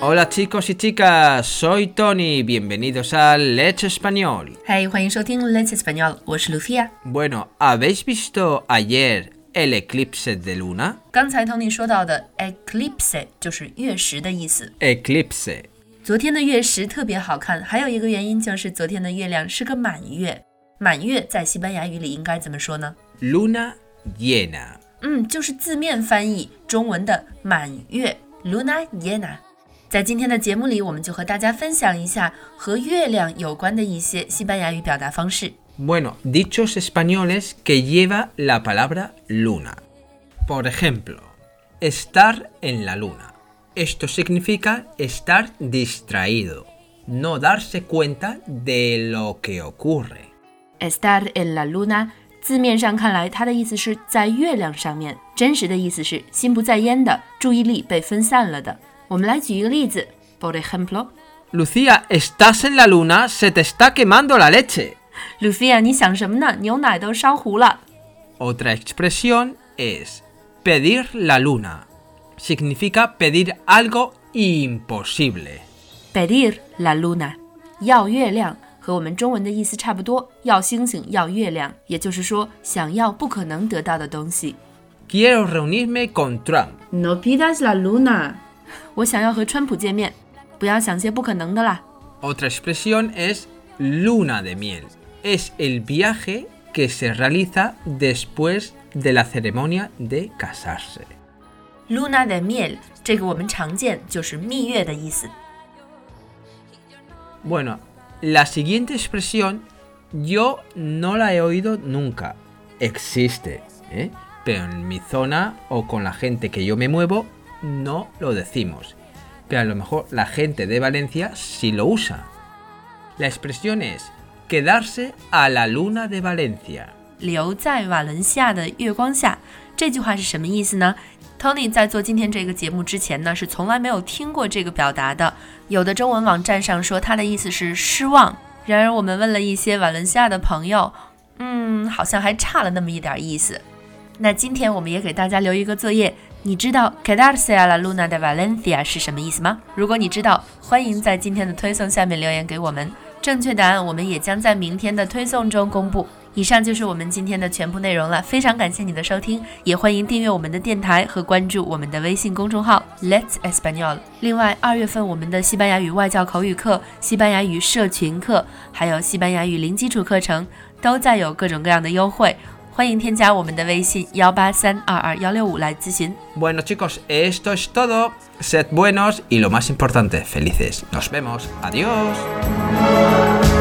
Hola chicos y chicas, soy Tony, bienvenidos al Let's Español. 嗨，欢迎收听 Let's Español，我是 Lucia。 Bueno, ¿habéis visto ayer el eclipse de luna? 刚才 Tony 说到的 eclipse 就是月食的意思。 Eclipse. 昨天的月食特别好看，还有一个原因就是昨天的月亮是个满月。满月在西班牙语里应该怎么说呢？ Luna llena. 嗯，就是字面翻译中文的满月 （luna llena）。在今天的节目里，我们就和大家分享一下和月亮有关的一些西班牙语表达方式。 Bueno, dichos españoles que lleva la palabra luna. Por ejemplo, estar en la luna. Esto significa estar distraído, no darse cuenta de lo que ocurre. estar en la luna， 字面上看来，它的意思是在月亮上面，真实的意思是心不在焉的，注意力被分散了的。我们来举一个例子，por ejemplo。 Lucía, estás en la luna, se te está quemando la leche. Lucia，你想什么呢？牛奶都烧糊了。 Otra expresión es pedir la luna. Significa pedir algo imposible. pedir la luna，要月亮， 和我们中文的意思差不多，要星星，要月亮，也就是说想要不可能得到的东西。 Quiero reunirme con Trump. No pidas la luna，我想要和川普见面，不要想些不可能的啦。 Otra expresión es luna de miel. Es el viaje que se realiza después de la ceremonia de casarse. Luna de miel，这个我们常见，就是蜜月的意思。 Bueno, la siguiente expresión yo no la he oído nunca. Existe, ¿eh? pero en mi zona o con la gente que yo me muevo no lo decimos. Pero a lo mejor la gente de Valencia sí lo usa. La expresión es quedarse a la luna de Valencia. 留在瓦伦西亚的月光下，这句话是什么意思呢 ？Tony 在做今天这个节目之前呢，是从来没有听过这个表达的。有的中文网站上说它的意思是失望，然而我们问了一些瓦伦西亚的朋友，嗯，好像还差了那么一点意思。那今天我们也给大家留一个作业，你知道 quedarse a la luna de Valencia 是什么意思吗？如果你知道，欢迎在今天的推送下面留言给我们。正确答案我们也将在明天的推送中公布。以上就是我们今天的全部内容了，非常感谢你的收听，也欢迎订阅我们的电台和关注我们的微信公众号 Let's Espanol。另外，二月份我们的西班牙语外教口语课、西班牙语社群课，还有西班牙语零基础课程都在有各种各样的优惠，欢迎添加我们的微信幺八三二二幺六五来咨询。Bueno chicos, esto es todo. Se buenos y lo más importante, felices. Nos vemos. Adiós.